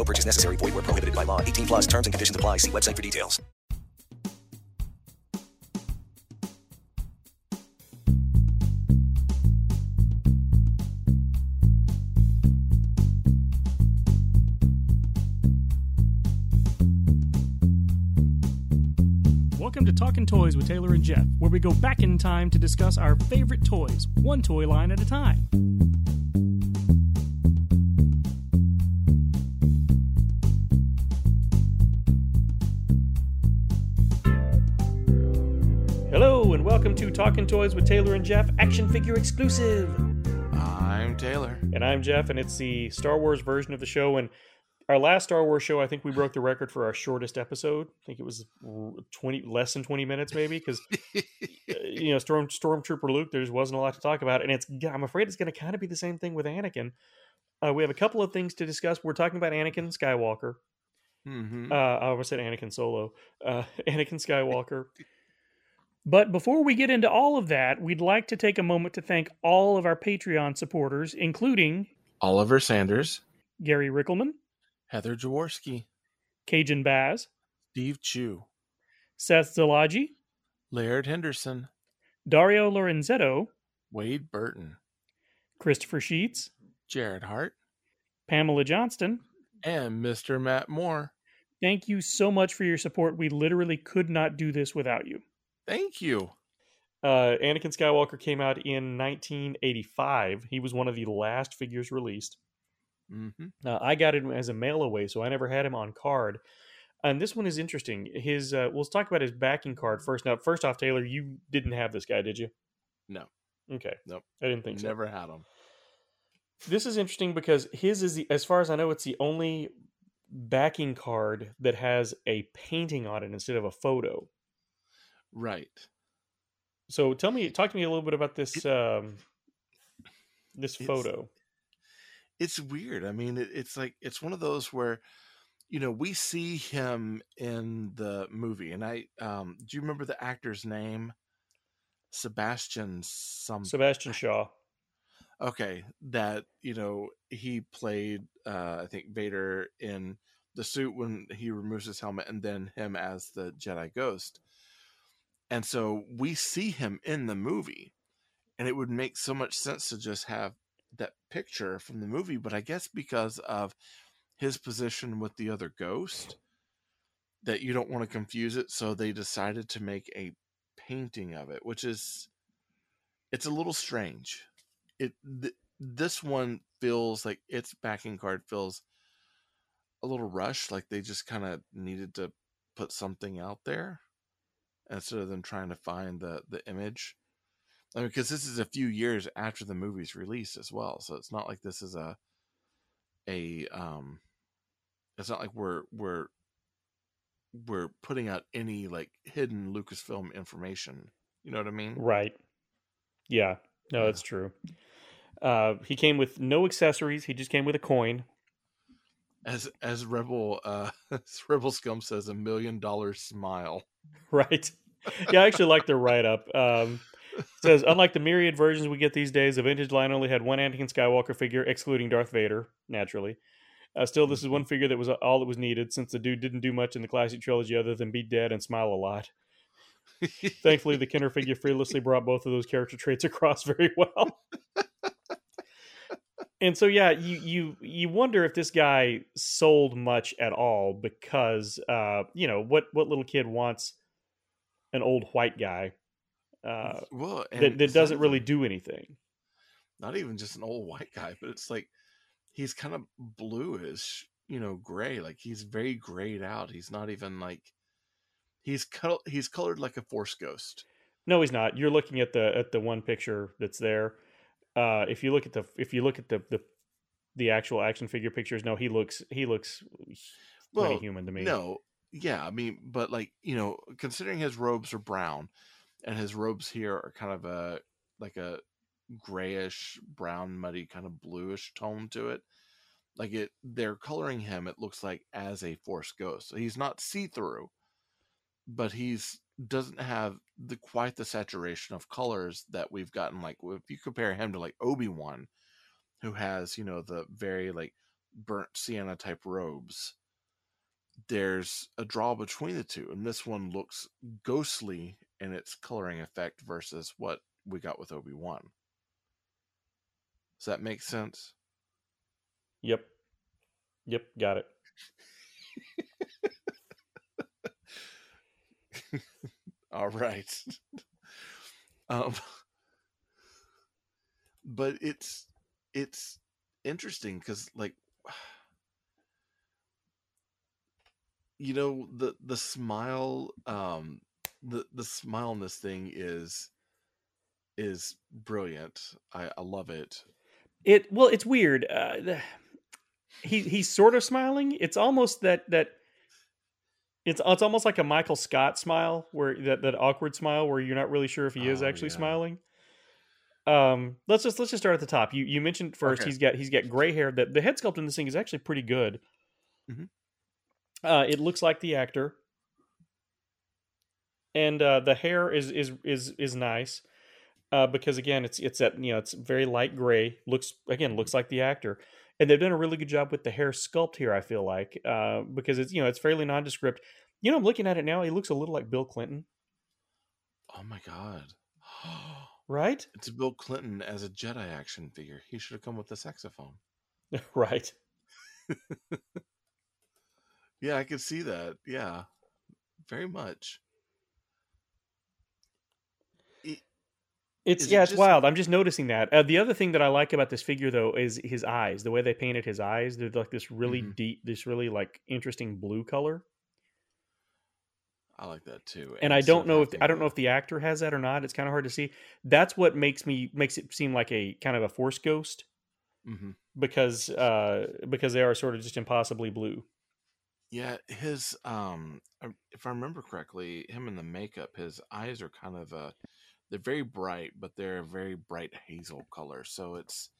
No purchase necessary. Void where prohibited by law. 18 plus terms and conditions apply. See website for details. Welcome to Talking Toys with Taylor and Jeff, where we go back in time to discuss our favorite toys, one toy line at a time. Talking Toys with Taylor and Jeff, action figure exclusive. I'm Taylor. And I'm Jeff, and it's the Star Wars version of the show. And our last Star Wars show, I think we broke the record for our shortest episode. I think it was twenty, less than twenty minutes, maybe, because you know, Storm Stormtrooper Luke. There just wasn't a lot to talk about, and it's. I'm afraid it's going to kind of be the same thing with Anakin. Uh, we have a couple of things to discuss. We're talking about Anakin Skywalker. Mm-hmm. Uh, I almost said Anakin Solo. Uh, Anakin Skywalker. But before we get into all of that, we'd like to take a moment to thank all of our Patreon supporters, including Oliver Sanders, Gary Rickelman, Heather Jaworski, Cajun Baz, Steve Chu, Seth Zalaji, Laird Henderson, Dario Lorenzetto, Wade Burton, Christopher Sheets, Jared Hart, Pamela Johnston, and Mr. Matt Moore. Thank you so much for your support. We literally could not do this without you. Thank you. Uh, Anakin Skywalker came out in 1985. He was one of the last figures released. Mm-hmm. Uh, I got him as a mail away, so I never had him on card. And this one is interesting. His uh, we'll talk about his backing card first. Now, first off, Taylor, you didn't have this guy, did you? No. Okay. Nope. I didn't think Never so. had him. This is interesting because his is the, as far as I know, it's the only backing card that has a painting on it instead of a photo. Right. So tell me, talk to me a little bit about this um, this It's- photo. It's weird. I mean, it, it's like it's one of those where, you know, we see him in the movie, and I um, do you remember the actor's name? Sebastian some Sebastian Shaw. okay that you know he played uh i think vader in the suit when he removes his helmet and then him as the jedi ghost and so we see him in the movie and it would make so much sense to just have that picture from the movie but i guess because of his position with the other ghost that you don't want to confuse it so they decided to make a painting of it which is it's a little strange. It th- this one feels like its backing card feels a little rushed like they just kind of needed to put something out there instead of them trying to find the the image i mean because this is a few years after the movie's release as well so it's not like this is a a um it's not like we're we're we're putting out any like hidden lucasfilm information you know what i mean Right. Yeah. No, Yeah. that's true. Uh, he came with no accessories. He just came with a coin. as as rebel uh as rebel scum says a million dollar smile Right. Yeah, I actually like their write up. Um, it says, unlike the myriad versions we get these days, the vintage line only had one Anakin Skywalker figure, excluding Darth Vader, naturally. Uh, still, this is one figure that was all that was needed, since the dude didn't do much in the classic trilogy other than be dead and smile a lot. Thankfully, the Kenner figure fearlessly brought both of those character traits across very well. and so yeah, you you you wonder if this guy sold much at all because uh, you know what what little kid wants an old white guy uh, well, that that doesn't really do anything. not even just an old white guy, but it's like he's kind of bluish, you know, gray. Like he's very grayed out. He's not even like he's col- he's colored like a force ghost. No, he's not. You're looking at the at the one picture that's there. Uh, if you look at the if you look at the the the actual action figure pictures, no, he looks he looks Well, human to me. No, yeah, I mean, but like you know, considering his robes are brown, and his robes here are kind of a like a grayish brown, muddy, kind of bluish tone to it. Like it, they're coloring him. It looks like as a force ghost. So he's not see through, but he's doesn't have the quite the saturation of colors that we've gotten. Like if you compare him to like Obi Wan, who has you know the very like burnt sienna type robes there's a draw between the two and this one looks ghostly in its coloring effect versus what we got with obi-wan does that make sense Yep. Yep. Got it. all right um but it's it's interesting because like you know the the smile um the the smile in this thing is is brilliant i i love it It well, it's weird. Uh, the- he he's sort of smiling. It's almost that that. It's it's almost like a Michael Scott smile, where that that awkward smile, where you're not really sure if he is Oh, actually yeah. smiling. Um, let's just let's just start at the top. You you mentioned first Okay. he's got he's got gray hair. That the head sculpt in this thing is actually pretty good. Mhm. Uh, it looks like the actor, and uh, the hair is is is is nice uh, because again, it's it's that you know it's very light gray. Looks again looks like the actor, and they've done a really good job with the hair sculpt here. I feel like uh, because it's you know it's fairly nondescript. You know, I'm looking at it now. He looks a little like Bill Clinton, oh my god right? it's bill clinton as a jedi action figure he should have come with the saxophone right. yeah i could see that yeah very much It's Is it yeah, it's just- wild. I'm just noticing that. Uh, the other thing that I like about this figure though is his eyes. The way they painted his eyes, they're like this really Mhm. deep, this really like interesting blue color. i like that too and I don't know if having I don't know the- if the actor has that or not. It's kind of hard to see. That's what makes me makes it seem like a kind of a force ghost Mhm. because uh because they are sort of just impossibly blue. Yeah, his um uh, if I remember correctly, him in the makeup, his eyes are kind of uh they're very bright, but they're a very bright hazel color. So it's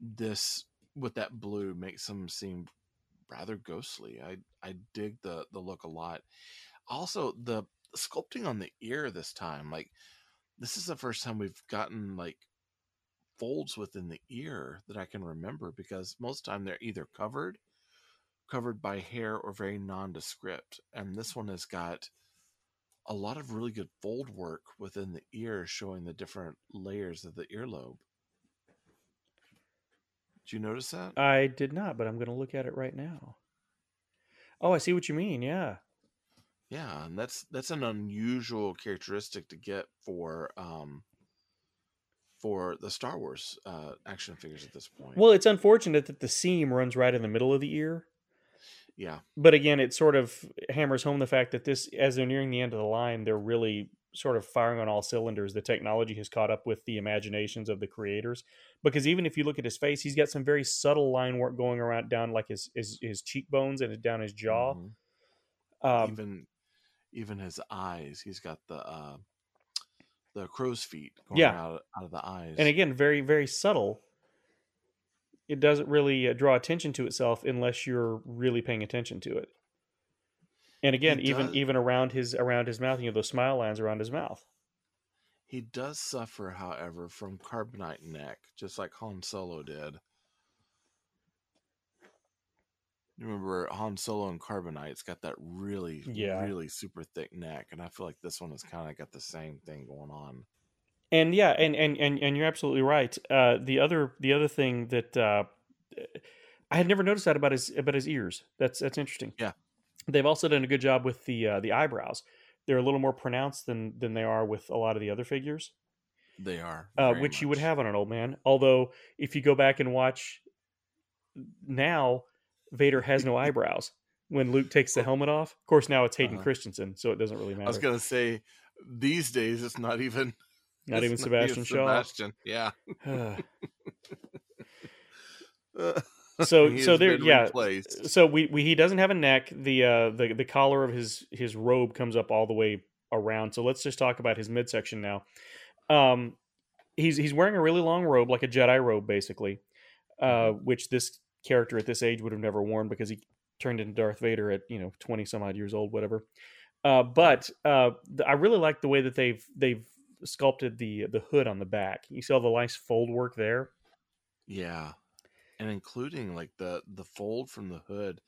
this with that blue makes them seem rather ghostly. I I dig the the look a lot. Also, the sculpting on the ear this time, like this is the first time we've gotten like folds within the ear that I can remember because most time they're either covered covered by hair or very nondescript. And this one has got a lot of really good fold work within the ear, showing the different layers of the earlobe. Did you notice that? I did not, but I'm going to look at it right now. Oh, I see what you mean. Yeah. yeah, and that's that's an unusual characteristic to get for um for the Star Wars uh action figures at this point. Well, it's unfortunate that the seam runs right in the middle of the ear. Yeah. but again, it sort of hammers home the fact that this, as they're nearing the end of the line, they're really sort of firing on all cylinders. The technology has caught up with the imaginations of the creators. Because even if you look at his face, he's got some very subtle line work going around down like his his, his cheekbones and down his jaw. Mhm. Um, even even his eyes, he's got the uh the crow's feet going Yeah. out out of the eyes. and again, very very subtle. It doesn't really uh, draw attention to itself unless you're really paying attention to it. And again, even even around his around his mouth, you know, those smile lines around his mouth. He does suffer, however, from carbonite neck, just like Han Solo did. You remember Han Solo and Carbonite's got that really, Yeah. really super thick neck, and I feel like this one has kind of got the same thing going on. And yeah and and and, and you're absolutely right uh the other the other thing that uh I had never noticed that about his about his ears. That's that's interesting. Yeah. They've also done a good job with the uh, the eyebrows. They're a little more pronounced than than they are with a lot of the other figures, They are. uh, which you would have on an old man. Although, if you go back and watch now, Vader has no eyebrows when Luke takes the helmet off. Of course, now it's Hayden Uh-huh. Christensen, so it doesn't really matter. I was gonna say these days it's not even Not even Sebastian Shaw. Sebastian. Yeah. so so there yeah replaced. so we, we he doesn't have a neck the uh the the collar of his his robe comes up all the way around so let's just talk about his midsection now um he's he's wearing a really long robe like a jedi robe basically uh Mm-hmm. which this character at this age would have never worn because he turned into darth vader at you know 20 some odd years old whatever uh but uh i really like the way that they've they've sculpted the the hood on the back you see all the nice fold work there Yeah. And including like the the fold from the hood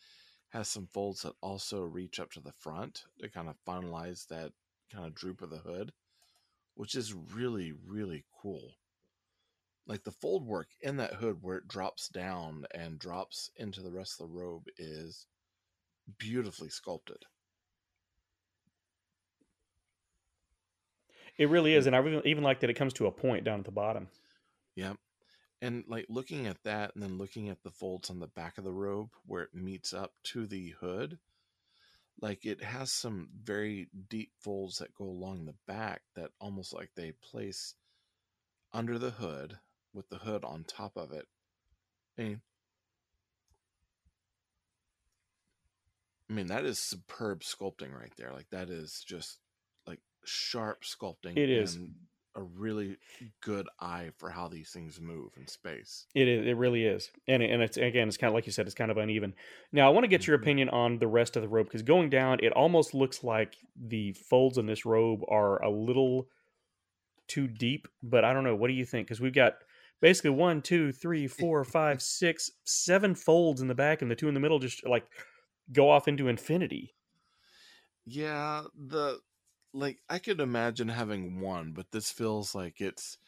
has some folds that also reach up to the front to kind of finalize that kind of droop of the hood, which is really really cool. Like the fold work in that hood where it drops down and drops into the rest of the robe is beautifully sculpted. It really is, and I really, even like that it comes to a point down at the bottom. Yep. And like looking at that and then looking at the folds on the back of the robe where it meets up to the hood, like it has some very deep folds that go along the back that almost like they place under the hood with the hood on top of it. I mean, I mean that is superb sculpting right there. Like that is just sharp sculpting. It is. a really good eye for how these things move in space. It is, it really is, and and it's again, it's kind of like you said, it's kind of uneven. Now, I want to get your Mhm. opinion on the rest of the robe because going down, it almost looks like the folds in this robe are a little too deep. But I don't know. What do you think? Because we've got basically one, two, three, four, five, six, seven folds in the back, and the two in the middle just like go off into infinity. Yeah, the like I could imagine having one, but this feels like it's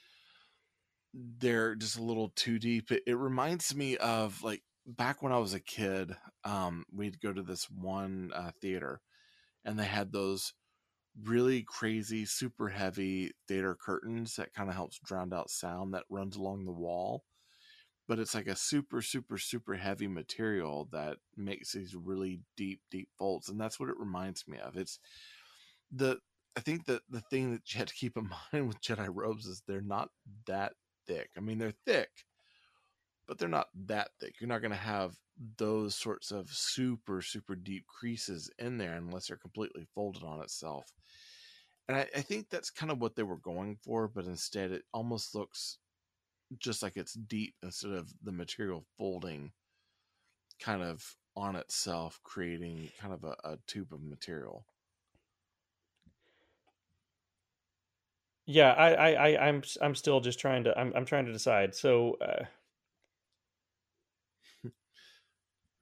they're just a little too deep. It, it reminds me of like back when I was a kid, um, we'd go to this one uh, theater, and they had those really crazy, super heavy theater curtains that kind of helps drown out sound that runs along the wall. But it's like a super, super, super heavy material that makes these really deep, deep folds, and that's what it reminds me of. It's the I think that the thing that you have to keep in mind with Jedi robes is they're not that thick. I mean, they're thick, but they're not that thick. You're not going to have those sorts of super, super deep creases in there unless they're completely folded on itself. And I, I think that's kind of what they were going for, but instead it almost looks just like it's deep instead of the material folding kind of on itself, creating kind of a, a tube of material. Yeah, I, I, I I'm, I'm still just trying to, I'm, I'm trying to decide. So, uh,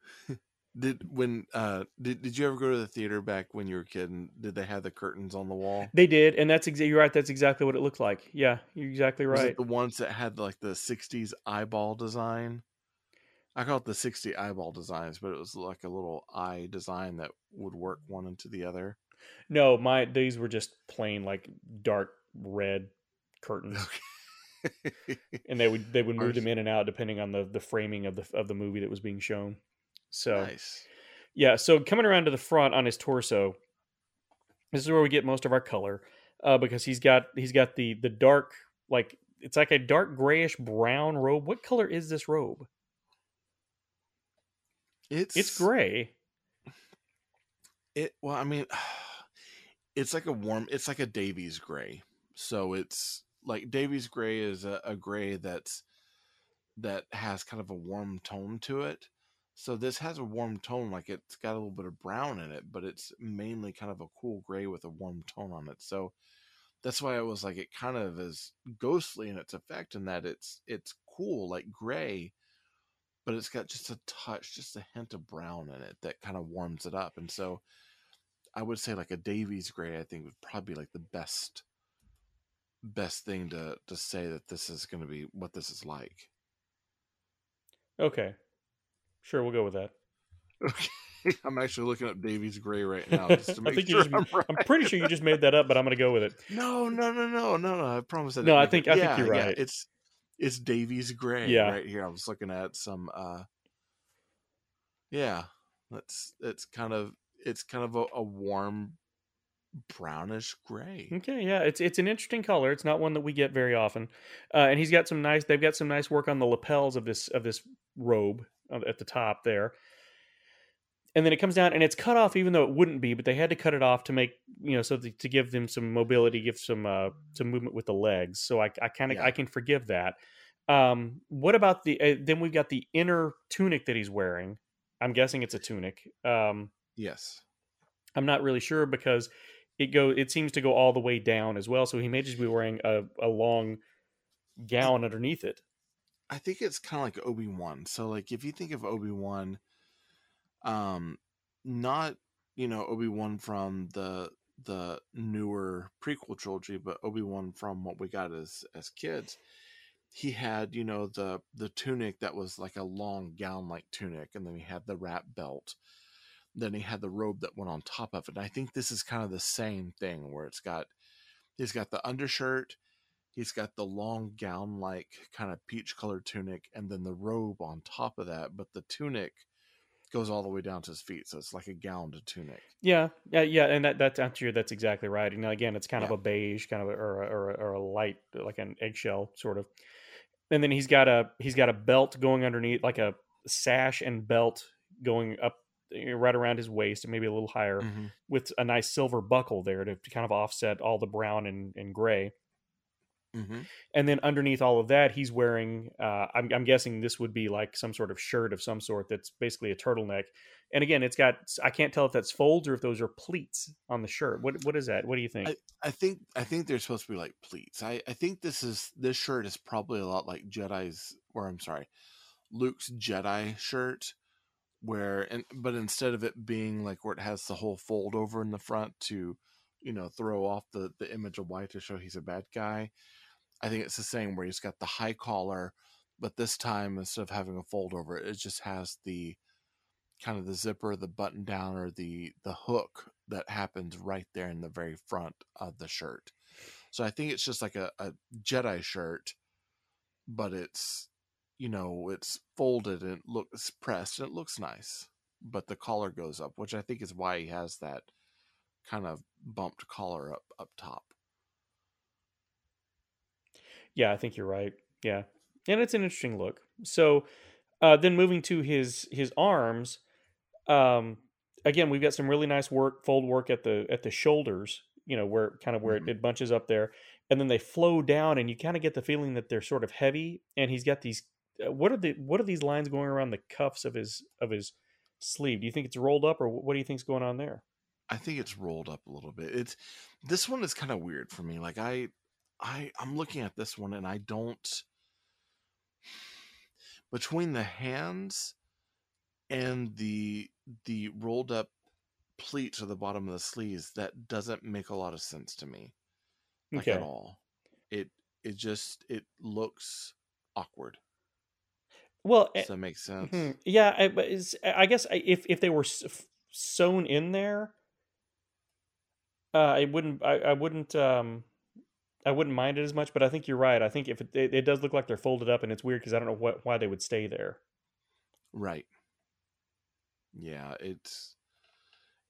Did when uh did did you ever go to the theater back when you were a kid and did they have the curtains on the wall? They did, and that's exactly you're right. That's exactly what it looked like. Yeah, you're exactly right. the ones that had like the '60s eyeball design? I call it the '60 eyeball designs, but it was like a little eye design that would work one into the other. No, my these were just plain like dark red curtains, and they would they would move Ours- them in and out depending on the the framing of the of the movie that was being shown. So Nice. yeah, so coming around to the front on his torso, this is where we get most of our color, uh, because he's got he's got the the dark like it's like a dark grayish brown robe. What color is this robe? It's It's gray. It well, I mean, it's like a warm. It's like a Davy's gray. So it's like Davy's gray is a, a gray that's that has kind of a warm tone to it. So this has a warm tone, like it's got a little bit of brown in it, but it's mainly kind of a cool gray with a warm tone on it. So that's why I was like, it kind of is ghostly in its effect, in that it's it's cool, like gray, but it's got just a touch, just a hint of brown in it that kind of warms it up. And so I would say like a Davy's gray, I think would probably like the best best thing to to say that this is going to be what this is like. Okay, sure, we'll go with that. Okay. I'm actually looking up Davy's Gray right now just to I make think you sure just, I'm right. I'm pretty sure you just made that up, but I'm going to go with it. No, no, no, no, no, no. I promise. I No, I think- it. I think Yeah, you're yeah. It's it's Davy's Gray. Yeah. right here. I was looking at some. uh Yeah, that's it's kind of it's kind of a, a warm brownish gray. Okay, yeah, it's it's an interesting color. It's not one that we get very often, uh, and he's got some nice. They've got some nice work on the lapels of this of this robe at the top there, and then it comes down and it's cut off, even though it wouldn't be. But they had to cut it off to make you know so the, to give them some mobility, give some uh, some movement with the legs. So I I kind of Yeah. I can forgive that. Um, what about the uh, then we've got the inner tunic that he's wearing. I'm guessing it's a tunic. Um, Yes. I'm not really sure because it go it seems to go all the way down as well. So he may just be wearing a, a long gown underneath it. I think it's kind of like Obi Wan. So, like, if you think of Obi Wan, um, not you know Obi Wan from the the newer prequel trilogy, but Obi Wan from what we got as as kids. He had you know the the tunic that was like a long gown like tunic, and then he had the wrap belt. Then he had the robe that went on top of it. And I think this is kind of the same thing where it's got he's got the undershirt he's got the long gown like kind of peach colored tunic and then the robe on top of that but the tunic goes all the way down to his feet so it's like a gown to tunic Yeah, yeah, yeah, and that that's actually that's exactly right. And again, it's kind of a beige, kind of a, or a, or a, or a light, like an eggshell sort of. And then he's got a he's got a belt going underneath, like a sash and belt going up you right around his waist, and maybe a little higher, Mhm. with a nice silver buckle there to, to kind of offset all the brown and, and gray. Mhm. and then underneath all of that he's wearing uh, I'm, I'm guessing this would be like some sort of shirt of some sort that's basically a turtleneck and again it's got i can't tell if that's folds or if those are pleats on the shirt what what is that what do you think I, I think i think they're supposed to be like pleats I, I think this is this shirt is probably a lot like jedi's or i'm sorry luke's jedi shirt where and but instead of it being like where it has the whole fold over in the front to you know throw off the the image of white to show he's a bad guy i think it's the same where he's got the high collar but this time instead of having a fold over it it just has the kind of the zipper the button down or the the hook that happens right there in the very front of the shirt. So i think it's just like a, a jedi shirt but it's you know it's folded and it looks pressed and it looks nice but the collar goes up which i think is why he has that kind of bumped collar up up top. Yeah i think you're right. Yeah. And it's an interesting look. So uh, then moving to his his arms um again we've got some really nice work fold work at the at the shoulders you know where kind of where Mhm. it, it bunches up there and then they flow down and you kind of get the feeling that they're sort of heavy and he's got these Uh, what are the what are these lines going around the cuffs of his of his sleeve? Do you think it's rolled up or what do you think's going on there? I think it's rolled up a little bit. It's this one is kind of weird for me. Like i i i'm looking at this one and i don't between the hands and the the rolled up pleats at the bottom of the sleeves that doesn't make a lot of sense to me like Okay. at all. It it just it looks awkward well does that make sense Mhm. Yeah, I, but it's, I guess if if they were sewn in there, uh, I wouldn't. I, I wouldn't. Um, I wouldn't mind it as much. But I think you're right. I think if it, it, it does look like they're folded up, and it's weird because I don't know what why they would stay there. right yeah it's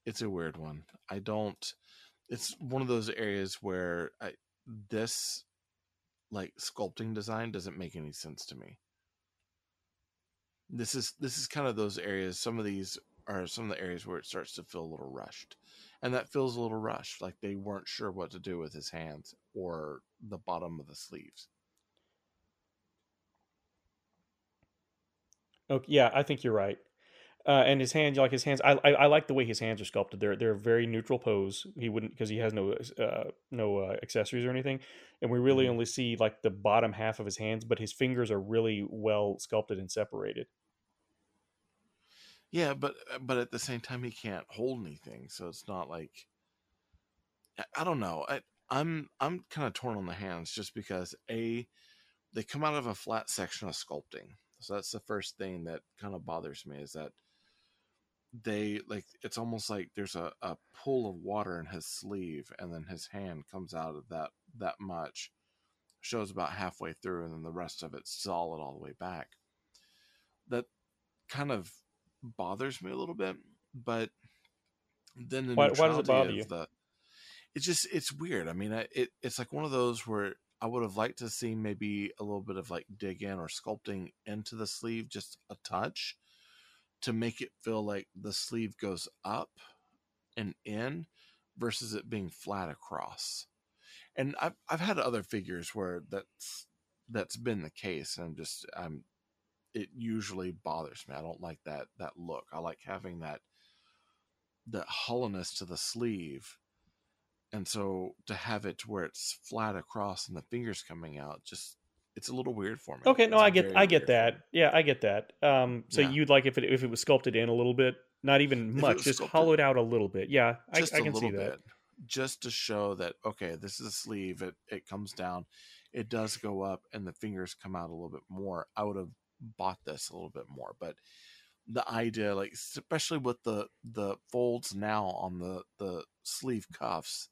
it's a weird one i don't it's one of those areas where I, this like sculpting design doesn't make any sense to me this is this is kind of those areas some of these are some of the areas where it starts to feel a little rushed and that feels a little rushed like they weren't sure what to do with his hands or the bottom of the sleeves Okay, yeah, I think you're right. Uh, and his hands, like his hands, I, I I like the way his hands are sculpted. They're they're a very neutral pose. He wouldn't because he has no uh, no uh, accessories or anything, and we really Mhm. only see like the bottom half of his hands. But his fingers are really well sculpted and separated. Yeah, but uh, but at the same time, he can't hold anything, so it's not like I, don't know. I, I'm I'm kind of torn on the hands just because a they come out of a flat section of sculpting, So that's the first thing that kind of bothers me is that they like it's almost like there's a, a pool of water in his sleeve and then his hand comes out of that that much shows about halfway through and then the rest of it's solid all the way back that kind of bothers me a little bit but then the Why- why does it bother you? the it's just it's weird i mean I, it, it's like one of those where i would have liked to see maybe a little bit of like dig in or sculpting into the sleeve just a touch to make it feel like the sleeve goes up and in versus it being flat across. And I've I've had other figures where that's that's been the case, and I'm just I'm it usually bothers me. I don't like that that look. I like having that that hollowness to the sleeve. And so to have it to where it's flat across and the fingers coming out, just it's a little weird for me. Okay, no, It's I get I get that. Yeah, I get that. Um, so Yeah. you'd like if it if it was sculpted in a little bit, not even much, just hollowed out a little bit. Yeah, I, just I can see that. bit, just to show that okay, this is a sleeve. It it comes down, it does go up, and the fingers come out a little bit more. I would have bought this a little bit more, but the idea, like especially with the the folds now on the the sleeve cuffs,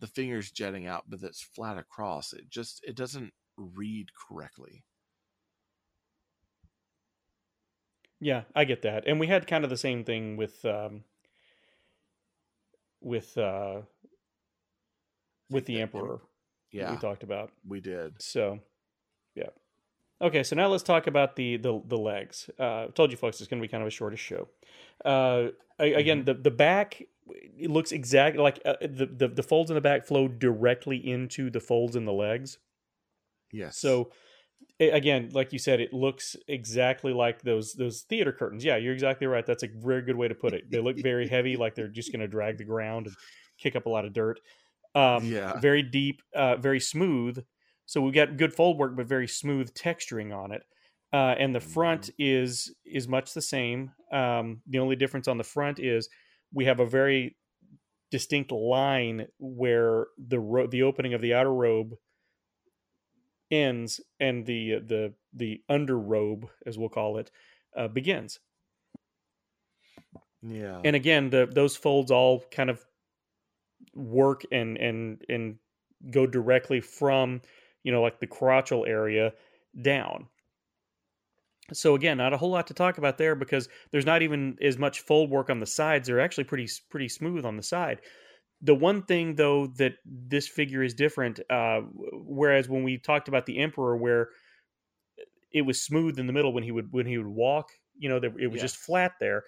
the fingers jetting out, but it's flat across. It just it doesn't read correctly. Yeah, I get that. And we had kind of the same thing with um with uh with the the emperor Yeah, we talked about. we did. So, yeah. Okay, so now let's talk about the the, the legs. Uh, I told you folks it's going to be kind of a shortish show. Uh, again, the the back it looks exactly like uh, the, the the folds in the back flow directly into the folds in the legs. Yes. So a- again, like you said, it looks exactly like those those theater curtains. Yeah, you're exactly right. That's a very good way to put it. They look very heavy, like they're just going to drag the ground and kick up a lot of dirt. Um, Yeah. very deep, uh, very smooth. So we got good fold work, but very smooth texturing on it. Uh, and the front is is much the same. Um, the only difference on the front is we have a very distinct line where the ro- the opening of the outer robe ends and the the the under robe, as we'll call it, uh, begins. yeah. And again, the those folds all kind of work and and and go directly from you know like the crotchal area down. So again, not a whole lot to talk about there because there's not even as much fold work on the sides. They're actually pretty pretty smooth on the side. The one thing though that this figure is different, uh, whereas when we talked about the Emperor, where it was smooth in the middle when he would when he would walk, you know, it was just flat there.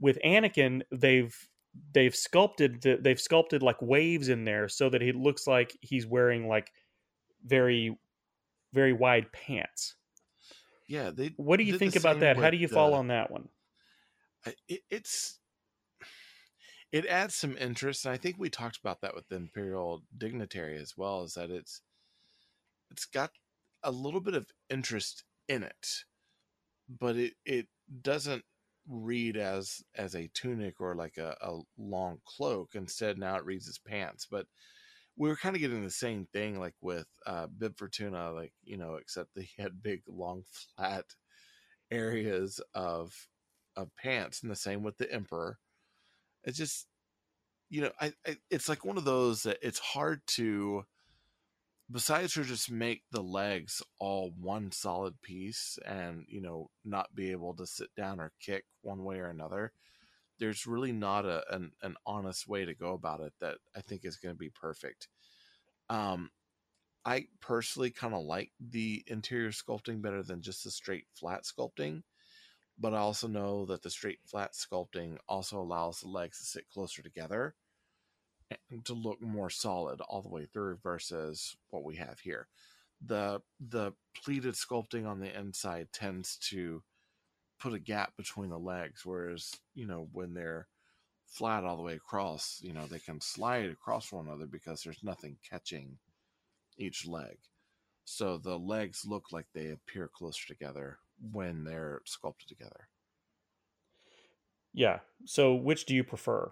With Anakin, they've they've sculpted the, they've sculpted like waves in there so that he looks like he's wearing like very very wide pants. yeah. They. What do you think about that? How do you fall the- on that one? It, it's it adds some interest and i think we talked about that with the imperial dignitary as well is that it's it's got a little bit of interest in it but it it doesn't read as as a tunic or like a, a long cloak instead now it reads as pants but we were kind of getting the same thing like with uh bib fortuna like you know except he had big long flat areas of of pants and the same with the emperor. It's just you know I, I it's like one of those that it's hard to besides to just make the legs all one solid piece and you know not be able to sit down or kick one way or another there's really not a an, an honest way to go about it that i think is going to be perfect um i personally kind of like the interior sculpting better than just the straight flat sculpting but I also know that the straight flat sculpting also allows the legs to sit closer together and to look more solid all the way through versus what we have here. The the pleated sculpting on the inside tends to put a gap between the legs, whereas, you know, when they're flat all the way across, you know, they can slide across one another because there's nothing catching each leg. So the legs look like they appear closer together when they're sculpted together. Yeah. So which do you prefer?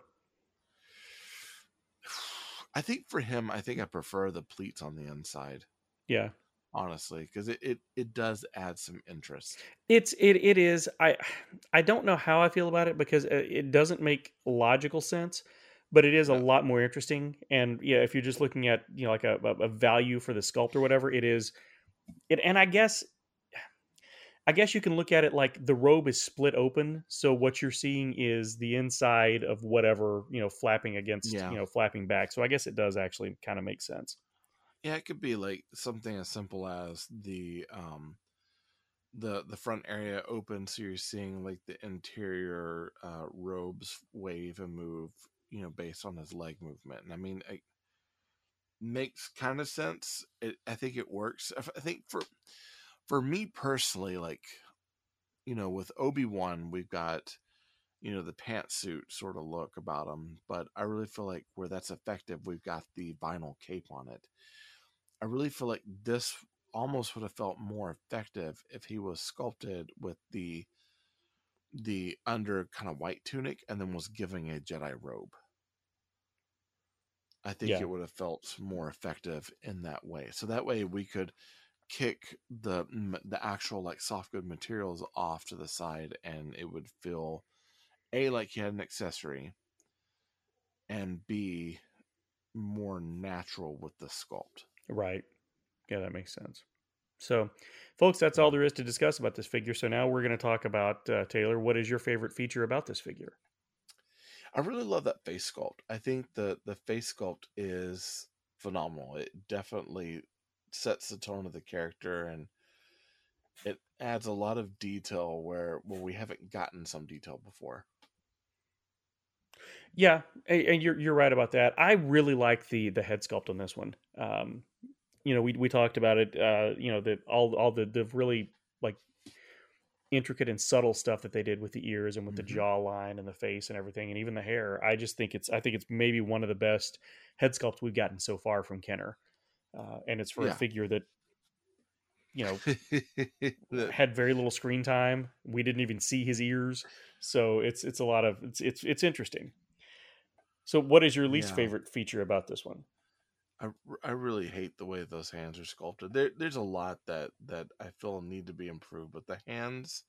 I think for him, I think I prefer the pleats on the inside. Yeah. Honestly, because it, it it does add some interest. It's it it is. I I don't know how I feel about it because uh, it doesn't make logical sense, but it is a lot more interesting. And yeah, if you're just looking at you know like a, a a value for the sculpt or whatever, it is. It and I guess. I guess you can look at it like the robe is split open, so what you're seeing is the inside of whatever you know flapping against Yeah. you know flapping back. So I guess it does actually kind of make sense. Yeah, it could be like something as simple as the um the the front area open so you're seeing like the interior uh robes wave and move, you know, based on his leg movement. And I mean it makes kind of sense. It I think it works. I think for for me personally like you know, with Obi-Wan we've got you know the pantsuit sort of look about him, but I really feel like where that's effective, we've got the vinyl cape on it. I really feel like this almost would have felt more effective if he was sculpted with the the under kind of white tunic and then was giving a Jedi robe. I think Yeah. it would have felt more effective in that way. So that way we could kick the the actual like soft good materials off to the side and it would feel a like he had an accessory and b more natural with the sculpt. Right. Yeah, that makes sense. So, folks, that's all there is to discuss about this figure. So now we're going to talk about uh, Taylor. What is your favorite feature about this figure? I really love that face sculpt. I think the the face sculpt is phenomenal. It definitely sets the tone of the character and it adds a lot of detail where where we haven't gotten some detail before. Yeah, and, you're you're right about that. I really like the the head sculpt on this one. Um, you know, we we talked about it. Uh, you know, the all all the the really like intricate and subtle stuff that they did with the ears and with Mhm. the jawline and the face and everything, and even the hair. I just think it's I think it's maybe one of the best head sculpts we've gotten so far from Kenner, uh, and it's for Yeah. a figure that you know had very little screen time. We didn't even see his ears, so it's it's a lot of it's it's it's interesting. So, what is your least Yeah. favorite feature about this one? I, I really hate the way those hands are sculpted. There there's a lot that that I feel need to be improved, but the hands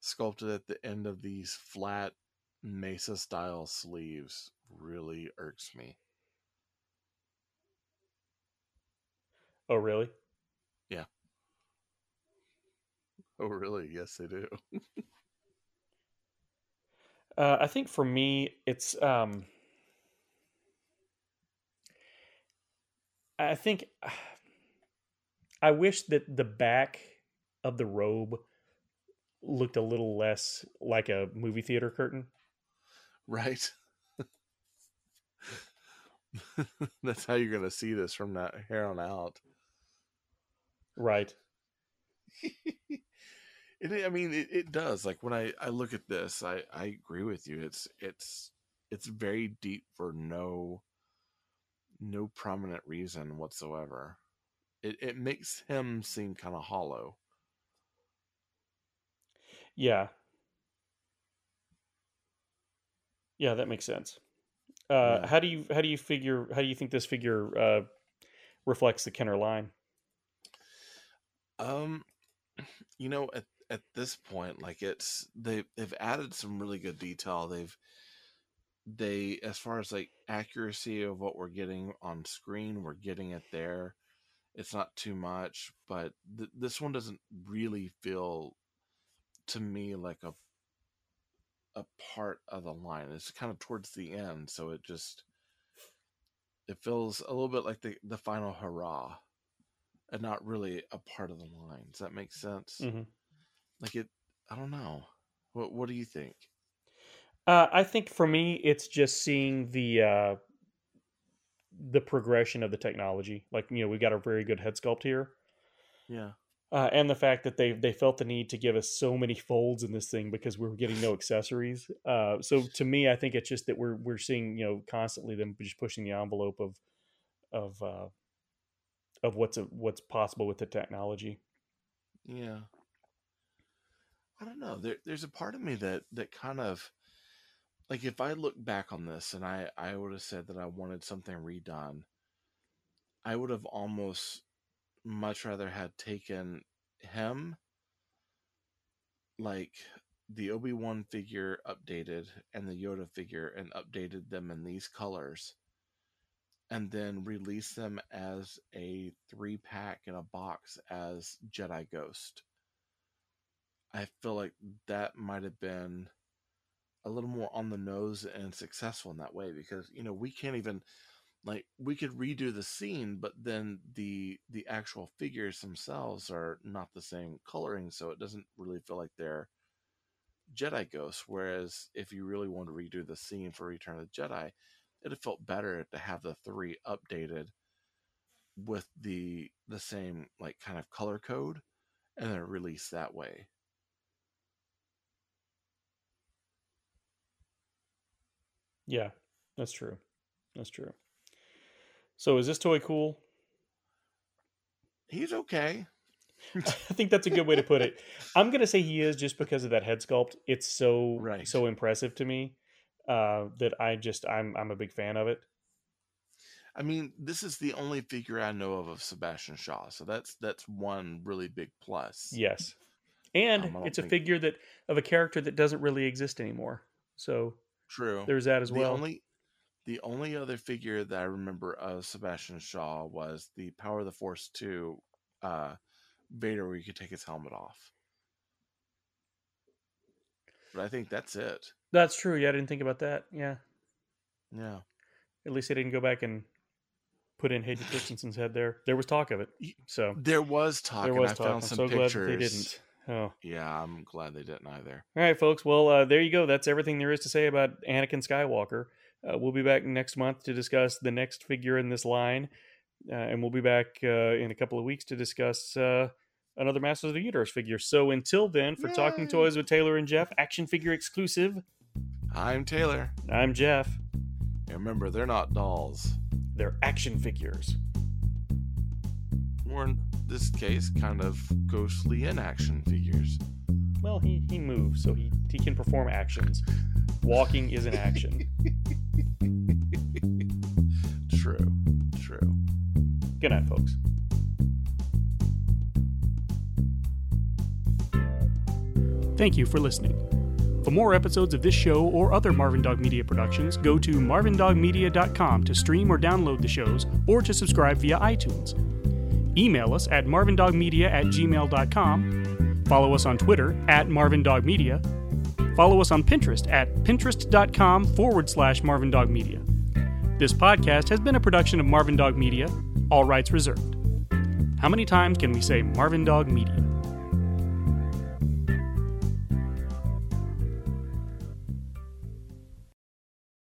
sculpted at the end of these flat mesa style sleeves really irks me. Oh, really? Oh really? Yes, they do. Uh, I think for me, it's. Um, I think I wish that the back of the robe looked a little less like a movie theater curtain. right? That's how you're gonna see this from that here on out. Right. it, I mean, it, it does. Like when I, I look at this, I, I agree with you. It's it's it's very deep for no no prominent reason whatsoever. It it makes him seem kind of hollow. Yeah. Yeah, that makes sense. Uh, Yeah. How do you how do you figure how do you think this figure uh, reflects the Kenner line? Um, you know, at at this point, like it's they they've added some really good detail. They've they as far as like accuracy of what we're getting on screen, we're getting it there. It's not too much, but th- this one doesn't really feel to me like a a part of the line. It's kind of towards the end, so it just it feels a little bit like the the final hurrah and not really a part of the line. Does that make sense? Mhm. Like it, I don't know. What What do you think? Uh, I think for me, it's just seeing the uh, the progression of the technology. Like you know, we've got a very good head sculpt here, Yeah, uh, and the fact that they they felt the need to give us so many folds in this thing because we were getting no accessories. Uh, so to me, I think it's just that we're we're seeing you know constantly them just pushing the envelope of of uh, of what's a, what's possible with the technology. yeah. I don't know. There, there's a part of me that that kind of like if I look back on this and I I would have said that I wanted something redone. I would have almost much rather had taken him like the Obi-Wan figure updated and the Yoda figure and updated them in these colors and then release them as a three pack in a box as Jedi Ghost. I feel like that might have been a little more on the nose and successful in that way because you know we can't even like we could redo the scene but then the the actual figures themselves are not the same coloring so it doesn't really feel like they're Jedi ghosts whereas if you really want to redo the scene for Return of the Jedi it have felt better to have the three updated with the the same like kind of color code and then release that way. Yeah, that's true. That's true. So is this toy cool? He's okay. I think that's a good way to put it. I'm gonna say he is just because of that head sculpt. It's so Right. so impressive to me uh, that I just I'm I'm a big fan of it. I mean, this is the only figure I know of of Sebastian Shaw, so that's that's one really big plus. Yes, and Um, it's a figure that of a character that doesn't really exist anymore. So True. there's that as the well. only the only other figure that I remember of Sebastian Shaw was the Power of the Force 2 uh Vader where you could take his helmet off. But I think that's it. That's true. Yeah, I didn't think about that. Yeah, Yeah. at least I didn't go back and put in Hayden Christensen's head there. There was talk of it. So There was talk there and was I talk. found I'm some so pictures. glad they didn't. Oh. Yeah, I'm glad they didn't either. All right, folks. Well, uh, there you go. That's everything there is to say about Anakin Skywalker. Uh, we'll be back next month to discuss the next figure in this line, uh, and we'll be back uh, in a couple of weeks to discuss uh, another Masters of the Universe figure. So until then, for Talking Toys with Taylor and Jeff, action figure exclusive, I'm Taylor. I'm Jeff. And remember, they're not dolls. They're action figures. Or in this case, kind of ghostly inaction figures. Well, he, he moves, so he, he can perform actions. Walking is an action. True. True. Good night, folks. Thank you for listening. For more episodes of this show or other Marvin Dog Media productions, go to marvindogmedia.com to stream or download the shows or to subscribe via iTunes. Email us at marvindogmedia at gmail.com. Follow us on Twitter at marvindogmedia. Follow us on Pinterest at pinterest.com forward slash marvindogmedia. This podcast has been a production of Marvin Dog Media, all rights reserved. How many times can we say Marvin Dog Media?